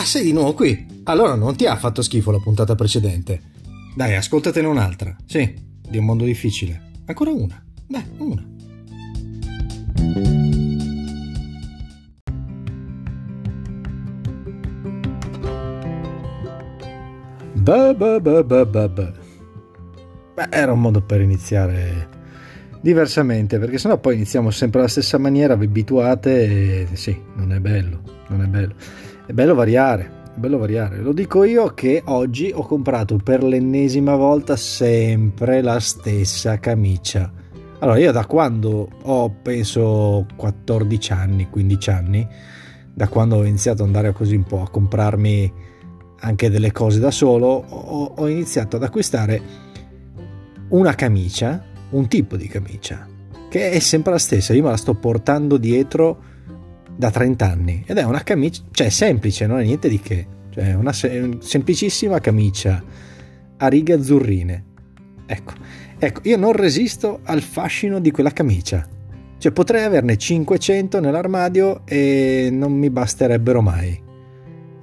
Ah, sei di nuovo qui? Allora non ti ha fatto schifo la puntata precedente. Dai, ascoltatene un'altra. Sì, di un mondo difficile. Ancora una. Dai, una. Bah, bah, bah, bah, bah, bah. Beh, era un modo per iniziare diversamente, perché sennò poi iniziamo sempre alla stessa maniera, vi abituate e sì, non è bello, non è bello. È bello variare, è bello variare. Lo dico io che oggi ho comprato per l'ennesima volta sempre la stessa camicia. Allora, io da quando ho, penso, 14 anni, 15 anni, da quando ho iniziato ad andare così un po' a comprarmi anche delle cose da solo, ho, ho iniziato ad acquistare una camicia, un tipo di camicia, che è sempre la stessa. Io me la sto portando dietro da 30 anni ed è una camicia, cioè semplice, non è niente di che, cioè una se- semplicissima camicia a righe azzurrine. Ecco, ecco, io non resisto al fascino di quella camicia. Cioè potrei averne 500 nell'armadio e non mi basterebbero mai.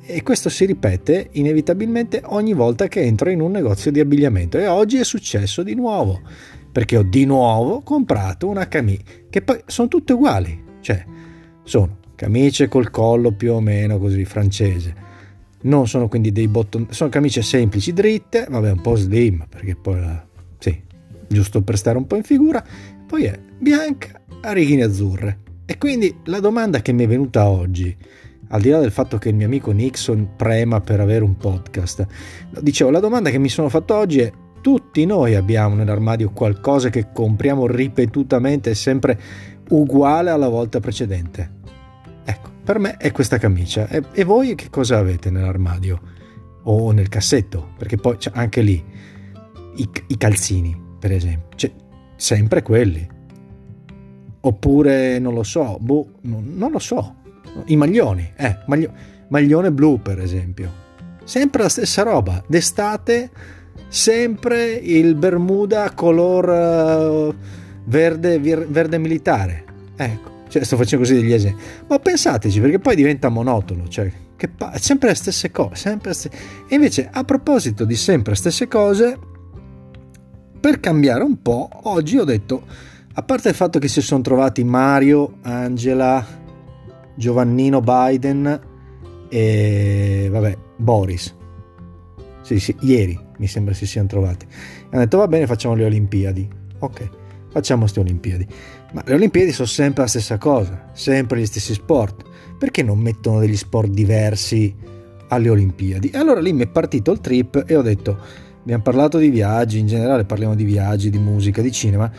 E questo si ripete inevitabilmente ogni volta che entro in un negozio di abbigliamento. E oggi è successo di nuovo, perché ho di nuovo comprato una camicia, che poi sono tutte uguali. Cioè, sono camicie col collo più o meno così francese. Non sono quindi dei botton, sono camicie semplici, dritte, vabbè un po' slim perché poi sì, giusto per stare un po' in figura, poi è bianca a righine azzurre. E quindi la domanda che mi è venuta oggi, al di là del fatto che il mio amico Nixon prema per avere un podcast, dicevo, la domanda che mi sono fatto oggi è tutti noi abbiamo nell'armadio qualcosa che compriamo ripetutamente sempre uguale alla volta precedente. Ecco, per me è questa camicia. E, e voi che cosa avete nell'armadio? O nel cassetto? Perché poi c'è anche lì i, i calzini, per esempio. Cioè, sempre quelli. Oppure, non lo so, boh, non, non lo so. I maglioni, eh, maglio, maglione blu, per esempio. Sempre la stessa roba. D'estate, sempre il Bermuda color uh, verde, verde militare. Ecco cioè, sto facendo così degli esempi. Ma pensateci, perché poi diventa monotono. Cioè, che pa- sempre le stesse cose. Sempre st- e invece, a proposito di sempre le stesse cose, per cambiare un po', oggi ho detto, a parte il fatto che si sono trovati Mario, Angela, Giovannino Biden e, vabbè, Boris. Sì, sì, ieri mi sembra si siano trovati. Hanno detto, va bene, facciamo le Olimpiadi. Ok, facciamo queste Olimpiadi. Ma le Olimpiadi sono sempre la stessa cosa, sempre gli stessi sport. Perché non mettono degli sport diversi alle Olimpiadi? E allora lì mi è partito il trip e ho detto, abbiamo parlato di viaggi, in generale parliamo di viaggi, di musica, di cinema.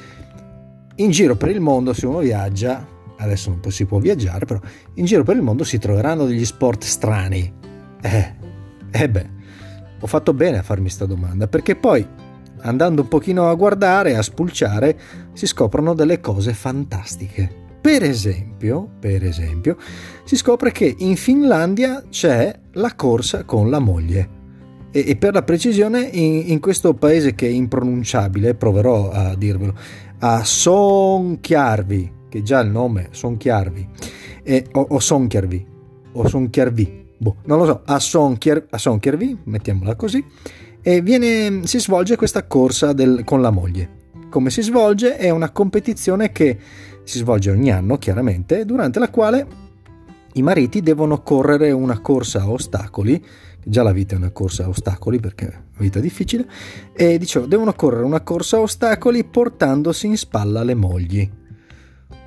In giro per il mondo, se uno viaggia, adesso non si può viaggiare, però in giro per il mondo si troveranno degli sport strani. Eh, eh beh, ho fatto bene a farmi questa domanda, perché poi andando un pochino a guardare, a spulciare, si scoprono delle cose fantastiche. Per esempio, per esempio, si scopre che in Finlandia c'è la corsa con la moglie. E, e per la precisione, in, in, questo paese che è impronunciabile, proverò a dirvelo, a Sonkjarvi, che già il nome, Sonkjarvi, e, o, o Sonkjarvi, o Sonkjarvi, boh, non lo so, a, a Sonkjarvi, mettiamola così, e viene, si svolge questa corsa del, con la moglie. Come si svolge? È una competizione che si svolge ogni anno, chiaramente, durante la quale i mariti devono correre una corsa a ostacoli, già la vita è una corsa a ostacoli perché è una vita difficile, e dicevo, devono correre una corsa a ostacoli portandosi in spalla le mogli.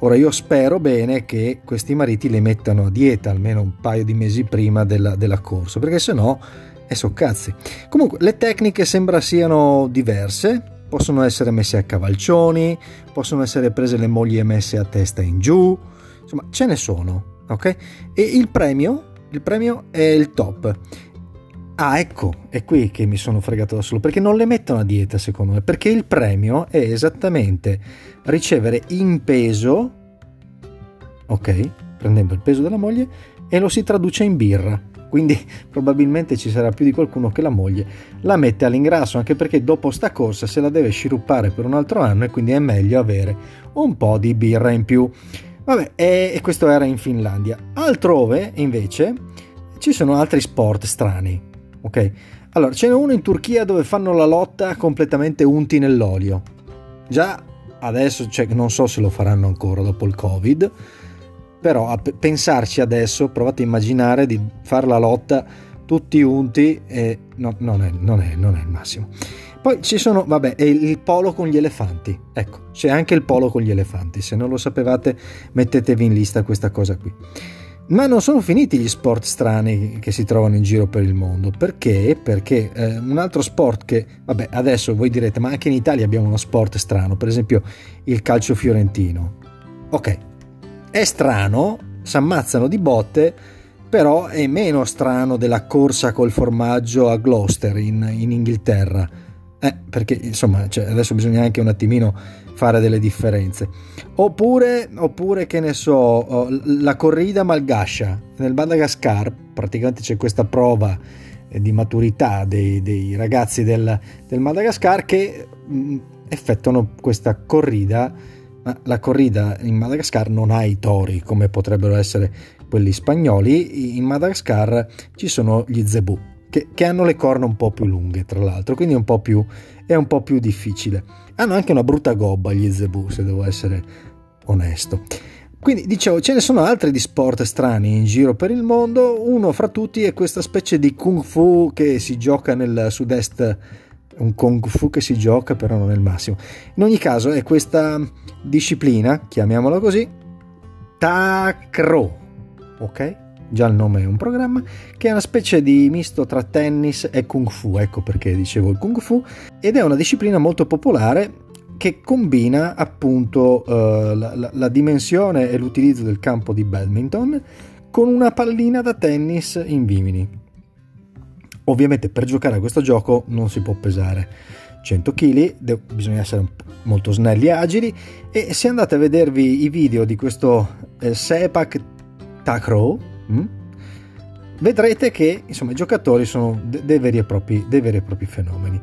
Ora io spero bene che questi mariti le mettano a dieta almeno un paio di mesi prima della, della corsa, perché se no e so cazzi. Comunque, le tecniche sembra siano diverse. Possono essere messe a cavalcioni, possono essere prese le mogli messe a testa in giù. Insomma, ce ne sono, ok? E il premio, il premio è il top. Ah, ecco, è qui che mi sono fregato da solo, perché non le mettono a dieta secondo me, perché il premio è esattamente ricevere in peso, ok, prendendo il peso della moglie, e lo si traduce in birra quindi probabilmente ci sarà più di qualcuno che la moglie la mette all'ingrasso, anche perché dopo sta corsa se la deve sciruppare per un altro anno e quindi è meglio avere un po' di birra in più. Vabbè, e, questo era in Finlandia. Altrove, invece, ci sono altri sport strani, ok? Allora, ce n'è uno in Turchia dove fanno la lotta completamente unti nell'olio. Già adesso, cioè, non so se lo faranno ancora dopo il Covid, però a pensarci adesso, provate a immaginare di fare la lotta tutti unti e no, non, è, non, è, non è il massimo. Poi ci sono, vabbè, è il polo con gli elefanti. Ecco, c'è anche il polo con gli elefanti. Se non lo sapevate, mettetevi in lista questa cosa qui. Ma non sono finiti gli sport strani che si trovano in giro per il mondo. Perché? Perché eh, un altro sport che, vabbè, adesso voi direte, ma anche in Italia abbiamo uno sport strano, per esempio il calcio fiorentino. Ok, è strano, si ammazzano di botte, però è meno strano della corsa col formaggio a Gloucester in, in Inghilterra. Eh, perché insomma, cioè, adesso bisogna anche un attimino fare delle differenze. Oppure, oppure che ne so, oh, la corrida malgascia. Nel Madagascar praticamente c'è questa prova eh, di maturità dei, dei ragazzi del, del, Madagascar che mm, effettuano questa corrida. Ma la corrida in Madagascar non ha i tori come potrebbero essere quelli spagnoli. In Madagascar ci sono gli zebù che, che hanno le corna un po' più lunghe, tra l'altro, quindi è un po' più, è un po più difficile. Hanno anche una brutta gobba gli zebù, se devo essere onesto. Quindi dicevo, ce ne sono altri di sport strani in giro per il mondo. Uno fra tutti è questa specie di kung fu che si gioca nel sud-est, un kung fu che si gioca però non è il massimo. In ogni caso è questa disciplina, chiamiamola così, Takro, ok? già il nome è un programma, che è una specie di misto tra tennis e kung fu, ecco perché dicevo il kung fu, ed è una disciplina molto popolare che combina appunto la, la, la dimensione e l'utilizzo del campo di badminton con una pallina da tennis in vimini. Ovviamente per giocare a questo gioco non si può pesare 100 kg, bisogna essere molto snelli e agili e se andate a vedervi i video di questo eh, Sepak Takraw, Mm? vedrete che insomma, i giocatori sono dei, dei, veri propri, dei, veri e propri, fenomeni.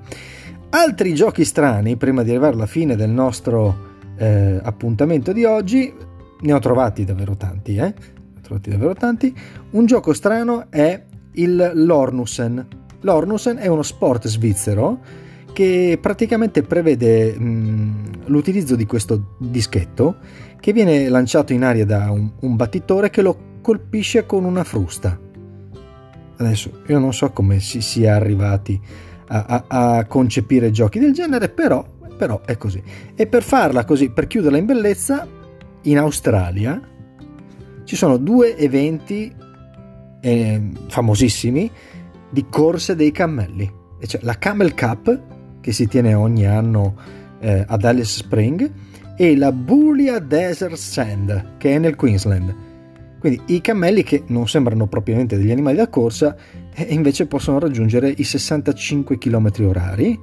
Altri giochi strani, prima di arrivare alla fine del nostro eh, appuntamento di oggi, ne ho trovati davvero tanti, eh? trovati davvero tanti. Un gioco strano è il Lornusen. Lornusen è uno sport svizzero che praticamente prevede mh, mm, l'utilizzo di questo dischetto che viene lanciato in aria da un, un battitore che lo colpisce con una frusta. Adesso io non so come si sia arrivati a, a, a concepire giochi del genere, però, però è così. E per farla così, per chiuderla in bellezza, in Australia ci sono due eventi eh, famosissimi di corse dei cammelli. E cioè la Camel Cup, che si tiene ogni anno eh, ad Alice Spring, e la Bulia Desert Sand, che è nel Queensland. Quindi i cammelli che non sembrano propriamente degli animali da corsa eh, invece possono raggiungere i 65 km orari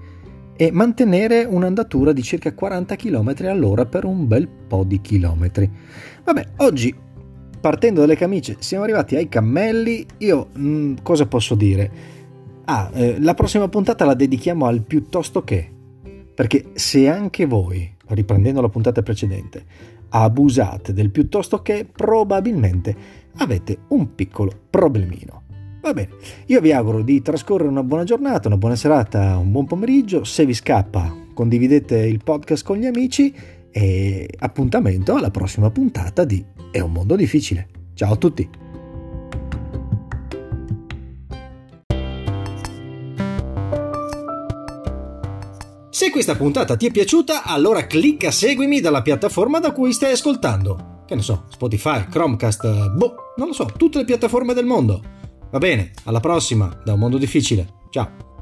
e mantenere un'andatura di circa 40 km all'ora per un bel po' di chilometri. Vabbè, oggi partendo dalle camicie siamo arrivati ai cammelli, io mh, mm, cosa posso dire? Ah, eh, la prossima puntata la dedichiamo al piuttosto che, perché se anche voi, riprendendo la puntata precedente, abusate del piuttosto che probabilmente avete un piccolo problemino. Va bene, io vi auguro di trascorrere una buona giornata, una buona serata, un buon pomeriggio. Se vi scappa, condividete il podcast con gli amici e appuntamento alla prossima puntata di È un mondo difficile. Ciao a tutti! Se questa puntata ti è piaciuta, allora clicca seguimi dalla piattaforma da cui stai ascoltando. Che ne so, Spotify, Chromecast, boh, non lo so, tutte le piattaforme del mondo. Va bene, alla prossima, da un mondo difficile. Ciao.